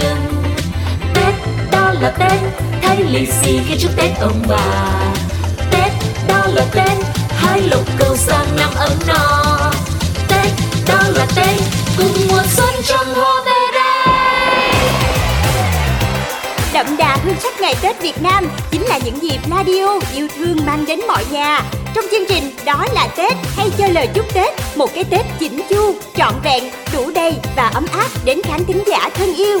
trưng Tết, đó là Tết thấy lì xì khi chúc Tết ông bà. Tết, đó là Tết Hai lục cầu sang năm ấm no. Tết, đó là Tết Cùng mùa xuân trong hoa về đây Đậm đà hương sắc ngày Tết Việt Nam Chính là những dịp radio yêu thương mang đến mọi nhà. Trong chương trình Đó là Tết hay cho lời chúc Tết Một cái Tết chỉnh chu, trọn vẹn, đủ đầy và ấm áp đến khán thính giả thân yêu.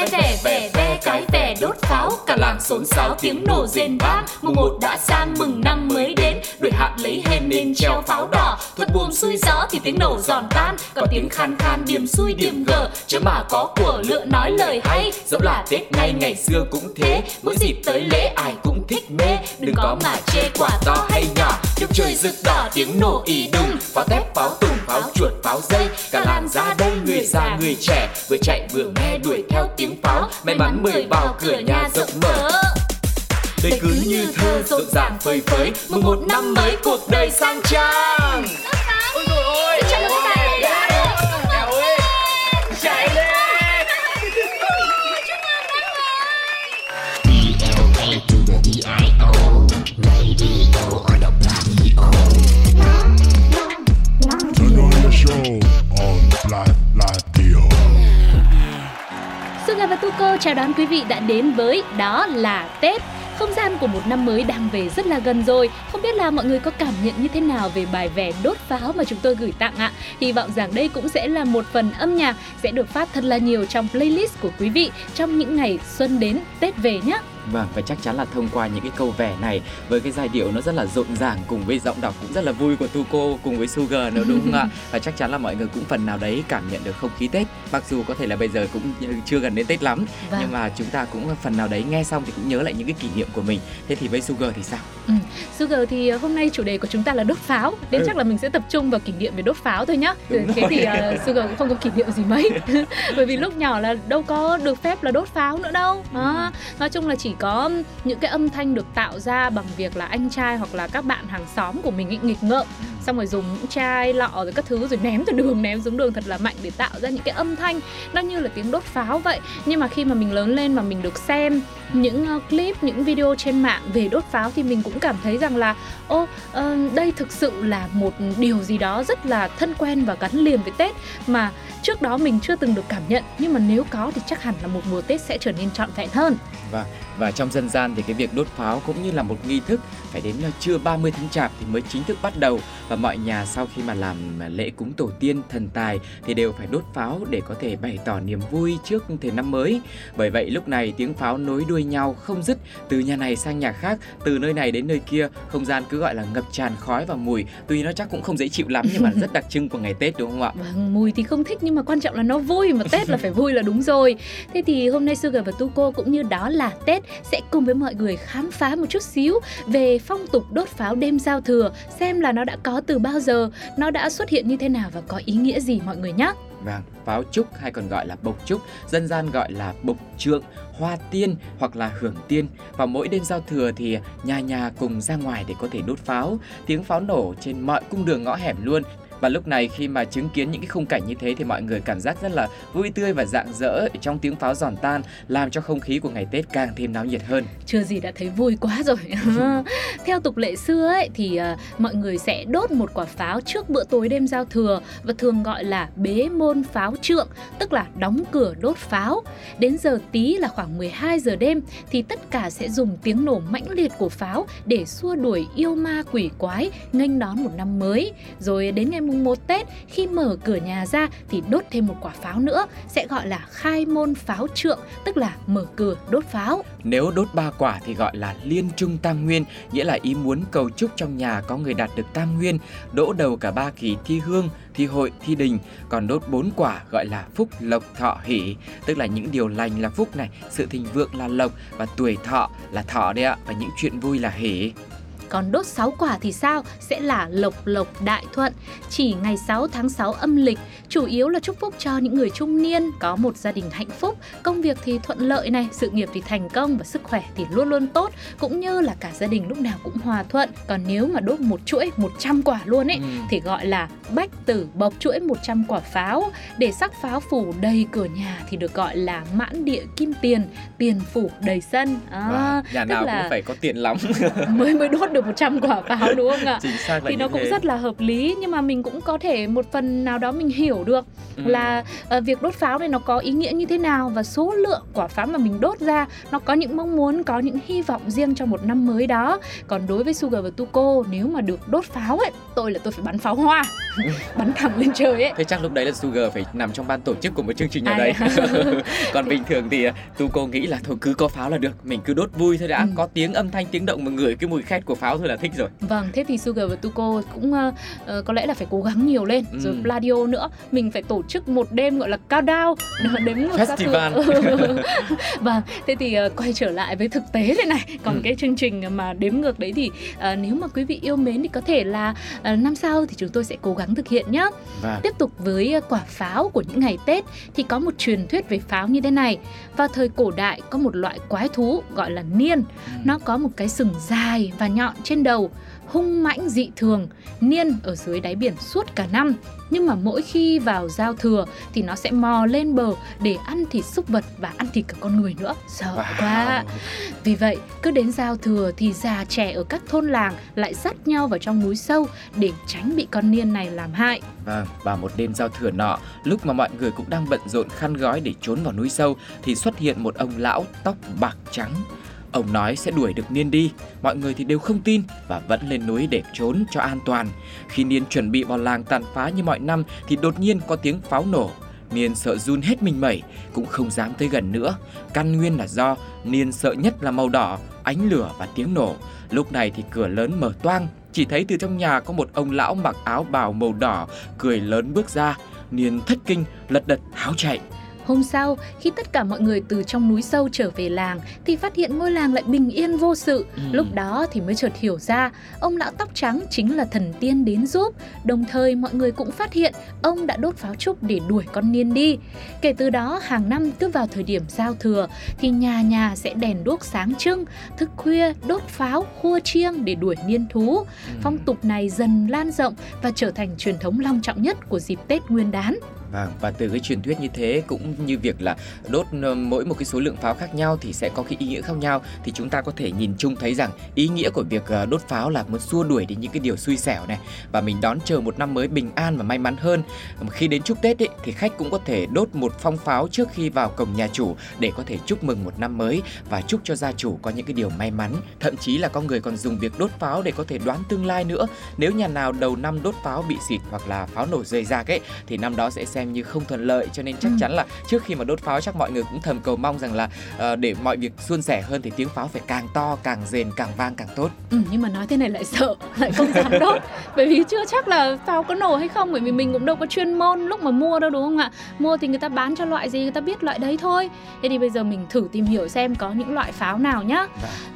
Ve về về ve cái về, đốt pháo, Cả làng xôn xáo tiếng nổ rền vang. Mùng một đã sang mừng năm mới đến. Đuổi hạn lấy hên nên treo pháo đỏ. Thuật buồm xuôi gió thì tiếng nổ giòn tan. Còn tiếng khan khan, điểm xuôi, điểm gờ. Chớ mà có của lựa nói lời hay. Dẫu là Tết ngay ngày xưa cũng thế. Mỗi dịp tới lễ, ai cũng thích mê. Đừng có mà chê, quả to hay nhỏ. Chúc trời rực đỏ, tiếng nổ ì đùng, Pháo tép pháo tùng, pháo chuột, pháo dây. Cả làng ra đây người già, người trẻ, Vừa chạy vừa nghe đuổi theo tiếng pháo. May mắn mười vào cửa nhà rộng mở. Đây cứ như thơ, rộn ràng phơi phới, Mừng một năm mới, cuộc đời sang trang cơ chào đón quý vị đã đến với Đó là Tết. Không gian của một năm mới đang về rất là gần rồi. Không biết là mọi người có cảm nhận như thế nào về bài vẻ đốt pháo mà chúng tôi gửi tặng ạ? Hy vọng rằng đây cũng sẽ là một phần âm nhạc sẽ được phát thật là nhiều trong playlist của quý vị Trong những ngày xuân đến Tết về nhé Vâng, và chắc chắn là thông qua những cái câu vẻ này với cái giai điệu nó rất là rộn ràng cùng với giọng đọc cũng rất là vui của Tuko cùng với Sugar nữa đúng không ạ? Và chắc chắn là mọi người cũng phần nào đấy cảm nhận được không khí Tết. Mặc dù có thể là bây giờ cũng chưa gần đến Tết lắm, Vâng. nhưng mà chúng ta cũng phần nào đấy nghe xong thì cũng nhớ lại những cái kỷ niệm của mình. Thế thì với Sugar thì sao? Ừ. Sugar thì hôm nay chủ đề của chúng ta là đốt pháo. Nên Ừ. chắc là mình sẽ tập trung vào kỷ niệm về đốt pháo thôi nhá. Đúng Thế thì uh, Sugar cũng không có kỷ niệm gì mấy. Bởi vì lúc nhỏ là đâu có được phép là đốt pháo nữa đâu. Đó. Nói chung là chỉ có những cái âm thanh được tạo ra bằng việc là anh trai hoặc là các bạn hàng xóm của mình nghịch ngợm. Xong rồi dùng những chai lọ rồi các thứ rồi ném từ đường ném xuống đường thật là mạnh để tạo ra những cái âm thanh. Nó như là tiếng đốt pháo vậy. Nhưng mà khi mà mình lớn lên mà mình được xem những ờ, clip những video trên mạng về đốt pháo thì mình cũng cũng cảm thấy rằng là ô ờ, đây thực sự là một điều gì đó rất là thân quen và gắn liền với tết mà trước đó mình chưa từng được cảm nhận. Nhưng mà nếu có thì chắc hẳn là một mùa tết sẽ trở nên trọn vẹn hơn. Và và trong dân gian thì cái việc đốt pháo cũng như là một nghi thức phải đến ờ, trưa 30 tháng chạp thì mới chính thức bắt đầu. Và mọi nhà sau khi mà làm ờ, lễ cúng tổ tiên thần tài thì đều phải đốt pháo để có thể bày tỏ niềm vui trước thềm năm mới. Bởi vậy lúc này tiếng pháo nối đuôi nhau không dứt từ nhà này sang nhà khác, từ nơi này đến nơi kia, không gian cứ gọi là ngập tràn khói và mùi. Tuy nó chắc cũng không dễ chịu lắm nhưng mà rất đặc trưng của ngày Tết đúng không ạ? Vâng, mùi thì không thích nhưng mà quan trọng là nó vui mà Tết là phải vui là đúng rồi. Thế thì hôm nay Sugar và Tuko cũng như đó là Tết sẽ cùng với mọi người khám phá một chút xíu về phong tục đốt pháo đêm giao thừa, xem là nó đã có từ bao giờ, nó đã xuất hiện như thế nào và có ý nghĩa gì mọi người nhé. Vâng, pháo trúc hay còn gọi là bộc trúc, dân gian gọi là bộc trượng, hoa tiên hoặc là hưởng tiên. Vào mỗi đêm giao thừa thì nhà nhà cùng ra ngoài để có thể đốt pháo, tiếng pháo nổ trên mọi cung đường ngõ hẻm luôn. Và lúc này khi mà chứng kiến những cái khung cảnh như thế thì mọi người cảm giác rất là vui tươi và rạng rỡ trong tiếng pháo giòn tan làm cho không khí của ngày Tết càng thêm náo nhiệt hơn. Chưa gì đã thấy vui quá rồi. Theo tục lệ xưa ấy thì à, mọi người sẽ đốt một quả pháo trước bữa tối đêm giao thừa và thường gọi là bế môn pháo trượng, tức là đóng cửa đốt pháo. Đến giờ tí là khoảng 12 giờ đêm thì tất cả sẽ dùng tiếng nổ mãnh liệt của pháo để xua đuổi yêu ma quỷ quái, nghênh đón một năm mới. Rồi đến ngày mùng 1 Tết khi mở cửa nhà ra thì đốt thêm một quả pháo nữa sẽ gọi là khai môn pháo trượng, tức là mở cửa đốt pháo. Nếu đốt ba quả thì gọi là liên trung tam nguyên, nghĩa là ý muốn cầu chúc trong nhà có người đạt được tam nguyên, đỗ đầu cả ba kỳ thi hương, thi hội, thi đình. Còn đốt bốn quả gọi là phúc lộc thọ hỷ, tức là những điều lành là phúc này, sự thịnh vượng là lộc và tuổi thọ là thọ đấy ạ và những chuyện vui là hỷ. Còn đốt 6 quả thì sao? Sẽ là lộc lộc đại thuận. Chỉ ngày 6 tháng 6 âm lịch, chủ yếu là chúc phúc cho những người trung niên có một gia đình hạnh phúc, công việc thì thuận lợi này, sự nghiệp thì thành công và sức khỏe thì luôn luôn tốt, cũng như là cả gia đình lúc nào cũng hòa thuận. Còn nếu mà đốt một chuỗi 100 quả luôn ấy Ừ. thì gọi là bách tử bộc chuỗi 100 quả pháo. Để sắc pháo phủ đầy cửa nhà thì được gọi là mãn địa kim tiền, tiền phủ đầy sân. À, Và nhà nào là cũng phải có tiền lắm. mới mới đốt được 100 quả pháo đúng không ạ? Chính xác là thì nó cũng thế. rất là hợp lý nhưng mà mình cũng có thể một phần nào đó mình hiểu được Ừ. là ờ, việc đốt pháo này nó có ý nghĩa như thế nào và số lượng quả pháo mà mình đốt ra nó có những mong muốn có những hy vọng riêng cho một năm mới đó còn đối với Sugar và Tuko nếu mà được đốt pháo ấy tôi là tôi phải bắn pháo hoa bắn thẳng lên trời ấy Thế chắc lúc đấy là Sugar phải nằm trong ban tổ chức của một chương trình nào Ai đấy. Còn bình thường thì à, tu cô nghĩ là thôi cứ có pháo là được, mình cứ đốt vui thôi đã, Ừ. có tiếng âm thanh tiếng động mà ngửi cái mùi khét của pháo thôi là thích rồi. Vâng, thế thì Sugar và Tuko cũng ờ, có lẽ là phải cố gắng nhiều lên Ừ. Rồi Pladio nữa Mình phải tổ chức một đêm gọi là countdown các thứ. Festival. Ừ. Vâng, thế thì ờ, quay trở lại với thực tế đây này Còn Ừ. cái chương trình mà đếm ngược đấy thì ờ, Nếu mà quý vị yêu mến thì có thể là ờ, năm sau thì chúng tôi sẽ cố gắng thực hiện nhé Và Tiếp tục với ờ, quả pháo của những ngày Tết thì có một truyền thuyết về pháo như thế này. Vào thời cổ đại có một loại quái thú gọi là niên. Nó có một cái sừng dài và nhọn trên đầu, hung mãnh dị thường, niên ở dưới đáy biển suốt cả năm. Nhưng mà mỗi khi vào giao thừa thì nó sẽ mò lên bờ để ăn thịt súc vật và ăn thịt cả con người nữa. Sợ quá. Vì vậy, cứ đến giao thừa thì già trẻ ở các thôn làng lại dắt nhau vào trong núi sâu để tránh bị con niên này làm hại. Vâng, và một đêm giao thừa nọ, lúc mà mọi người cũng đang bận rộn khăn gói để trốn vào núi sâu thì xuất hiện một ông lão tóc bạc trắng. Ông nói sẽ đuổi được Niên đi, mọi người thì đều không tin và vẫn lên núi để trốn cho an toàn. Khi Niên chuẩn bị vào làng tàn phá như mọi năm thì đột nhiên có tiếng pháo nổ. Niên sợ run hết mình mẩy, cũng không dám tới gần nữa. Căn nguyên là do Niên sợ nhất là màu đỏ, ánh lửa và tiếng nổ. Lúc này thì cửa lớn mở toang, chỉ thấy từ trong nhà có một ông lão mặc áo bào màu đỏ, cười lớn bước ra. Niên thất kinh, lật đật tháo chạy. Hôm sau, khi tất cả mọi người từ trong núi sâu trở về làng thì phát hiện ngôi làng lại bình yên vô sự. Ừ. Lúc đó thì mới chợt hiểu ra, ông lão tóc trắng chính là thần tiên đến giúp. Đồng thời mọi người cũng phát hiện ông đã đốt pháo trúc để đuổi con niên đi. Kể từ đó, hàng năm cứ vào thời điểm giao thừa thì nhà nhà sẽ đèn đuốc sáng trưng, thức khuya đốt pháo, khua chiêng để đuổi niên thú. Phong tục này dần lan rộng và trở thành truyền thống long trọng nhất của dịp Tết Nguyên đán. Vâng, và từ cái truyền thuyết như thế cũng như việc là đốt ờ, mỗi một cái số lượng pháo khác nhau thì sẽ có cái ý nghĩa khác nhau thì chúng ta có thể nhìn chung thấy rằng ý nghĩa của việc ờ, đốt pháo là muốn xua đuổi đi những cái điều xui xẻo này và mình đón chờ một năm mới bình an và may mắn hơn. Khi đến chúc Tết ấy, thì khách cũng có thể đốt một phong pháo trước khi vào cổng nhà chủ để có thể chúc mừng một năm mới và chúc cho gia chủ có những cái điều may mắn. Thậm chí là có người còn dùng việc đốt pháo để có thể đoán tương lai nữa. Nếu nhà nào đầu năm đốt pháo bị xịt hoặc là pháo nổ rơi ra ấy thì năm đó sẽ xem như không thuận lợi cho nên chắc Ừ. chắn là trước khi mà đốt pháo chắc mọi người cũng thầm cầu mong rằng là ờ, để mọi việc suôn sẻ hơn thì tiếng pháo phải càng to càng rền càng vang càng tốt. Ừ, nhưng mà nói thế này lại sợ lại không dám đốt. Bởi vì chưa chắc là pháo có nổ hay không bởi vì mình cũng đâu có chuyên môn lúc mà mua đâu đúng không ạ? Mua thì người ta bán cho loại gì người ta biết loại đấy thôi. Thế thì bây giờ mình thử tìm hiểu xem có những loại pháo nào nhá.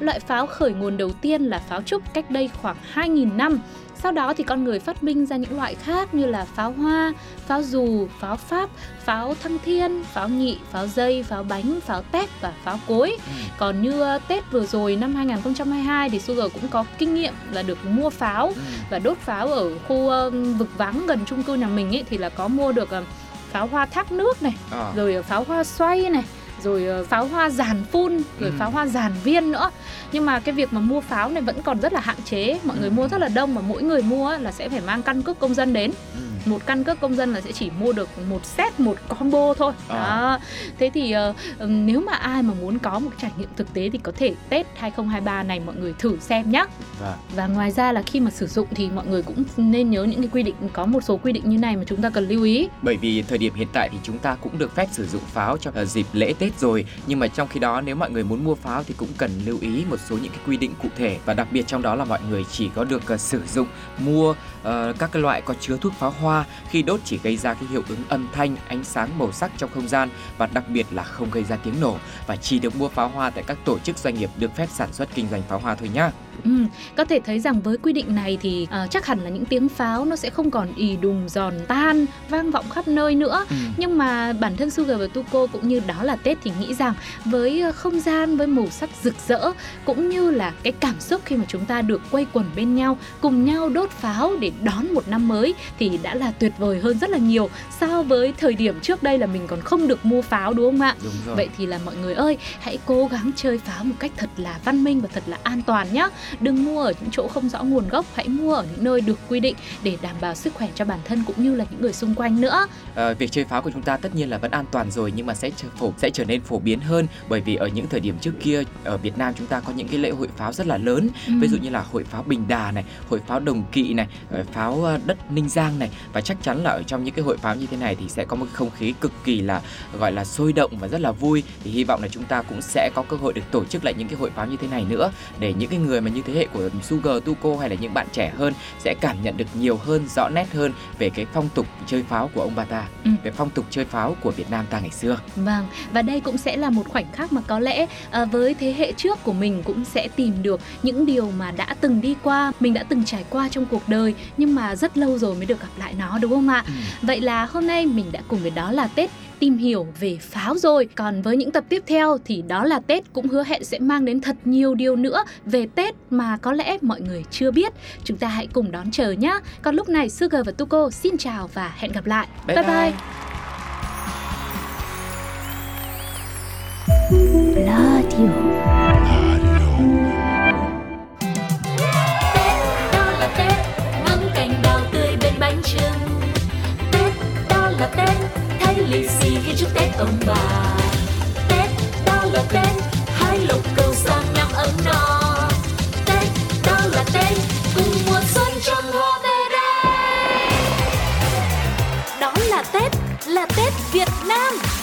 Loại pháo khởi nguồn đầu tiên là pháo trúc cách đây khoảng 2.000 năm sau đó thì con người phát minh ra những loại khác như là pháo hoa, pháo dù, pháo pháp, pháo thăng thiên, pháo nhị, pháo dây, pháo bánh, pháo tép và pháo cối. Còn như ờ, Tết vừa rồi năm 2022 thì Sugar cũng có kinh nghiệm là được mua pháo Ừ. và đốt pháo ở khu ờ, vực vắng gần chung cư nhà mình ấy thì là có mua được ờ, pháo hoa thác nước này, Ờ. rồi pháo hoa xoay này rồi ờ, pháo hoa giàn phun rồi Ừ. pháo hoa giàn viên nữa nhưng mà cái việc mà mua pháo này vẫn còn rất là hạn chế mọi người Ừ. mua rất là đông mà mỗi người mua là sẽ phải mang căn cước công dân đến Ừ. một căn cước công dân là sẽ chỉ mua được một set một combo thôi. À. đó. Thế thì ừm, nếu mà ai mà muốn có một trải nghiệm thực tế thì có thể Tết 2023 này mọi người thử xem nhé Vâng. và ngoài ra là khi mà sử dụng thì mọi người cũng nên nhớ những cái quy định có một số quy định như này mà chúng ta cần lưu ý. Bởi vì thời điểm hiện tại thì chúng ta cũng được phép sử dụng pháo cho ờ, dịp lễ Tết rồi. Nhưng mà trong khi đó nếu mọi người muốn mua pháo thì cũng cần lưu ý một số những cái quy định cụ thể. Và đặc biệt trong đó là mọi người chỉ có được ờ, sử dụng, mua ờ, các cái loại có chứa thuốc pháo hoa khi đốt chỉ gây ra cái hiệu ứng âm thanh, ánh sáng, màu sắc trong không gian Và đặc biệt là không gây ra tiếng nổ Và chỉ được mua pháo hoa tại các tổ chức doanh nghiệp được phép sản xuất kinh doanh pháo hoa thôi nhá. Ừ, có thể thấy rằng với quy định này thì ờ, chắc hẳn là những tiếng pháo nó sẽ không còn ì đùng giòn tan vang vọng khắp nơi nữa Ừ. nhưng mà bản thân Sugar và Tuko cũng như đó là Tết thì nghĩ rằng với ờ, không gian với màu sắc rực rỡ cũng như là cái cảm xúc khi mà chúng ta được quây quần bên nhau cùng nhau đốt pháo để đón một năm mới thì đã là tuyệt vời hơn rất là nhiều so với thời điểm trước đây là mình còn không được mua pháo đúng không ạ? Đúng rồi Vậy thì là mọi người ơi, hãy cố gắng chơi pháo một cách thật là văn minh và thật là an toàn nhé. Đừng mua ở những chỗ không rõ nguồn gốc, hãy mua ở những nơi được quy định để đảm bảo sức khỏe cho bản thân cũng như là những người xung quanh nữa. Ờ, việc chơi pháo của chúng ta tất nhiên là vẫn an toàn rồi nhưng mà sẽ phổ sẽ trở nên phổ biến hơn bởi vì ở những thời điểm trước kia ở Việt Nam chúng ta có những cái lễ hội pháo rất là lớn Ừ. ví dụ như là hội pháo Bình Đà này, hội pháo Đồng Kỵ này, ờ, pháo ờ, đất Ninh Giang này và chắc chắn là ở trong những cái hội pháo như thế này thì sẽ có một không khí cực kỳ là gọi là sôi động và rất là vui thì hy vọng là chúng ta cũng sẽ có cơ hội được tổ chức lại những cái hội pháo như thế này nữa để những cái người mà như thế hệ của Sugar, Tuko hay là những bạn trẻ hơn sẽ cảm nhận được nhiều hơn, rõ nét hơn về cái phong tục chơi pháo của ông bà ta, Ừ. về phong tục chơi pháo của Việt Nam ta ngày xưa. Vâng, và đây cũng sẽ là một khoảnh khắc mà có lẽ à, với thế hệ trước của mình cũng sẽ tìm được những điều mà đã từng đi qua, mình đã từng trải qua trong cuộc đời nhưng mà rất lâu rồi mới được gặp lại nó đúng không ạ? Vậy là hôm nay mình đã cùng với đó là Tết tìm hiểu về pháo rồi. Còn với những tập tiếp theo thì đó là Tết cũng hứa hẹn sẽ mang đến thật nhiều điều nữa về Tết mà có lẽ mọi người chưa biết. Chúng ta hãy cùng đón chờ nhé. Còn lúc này Sugar và Tuko xin chào và hẹn gặp lại. Bye bye. đó ông bà. Tết, đó là Tết, hai lục cầu sang năm ấm no Tết, đó là Tết, cùng mùa xuân trong hoa về đây Đó là Tết là Tết Việt Nam.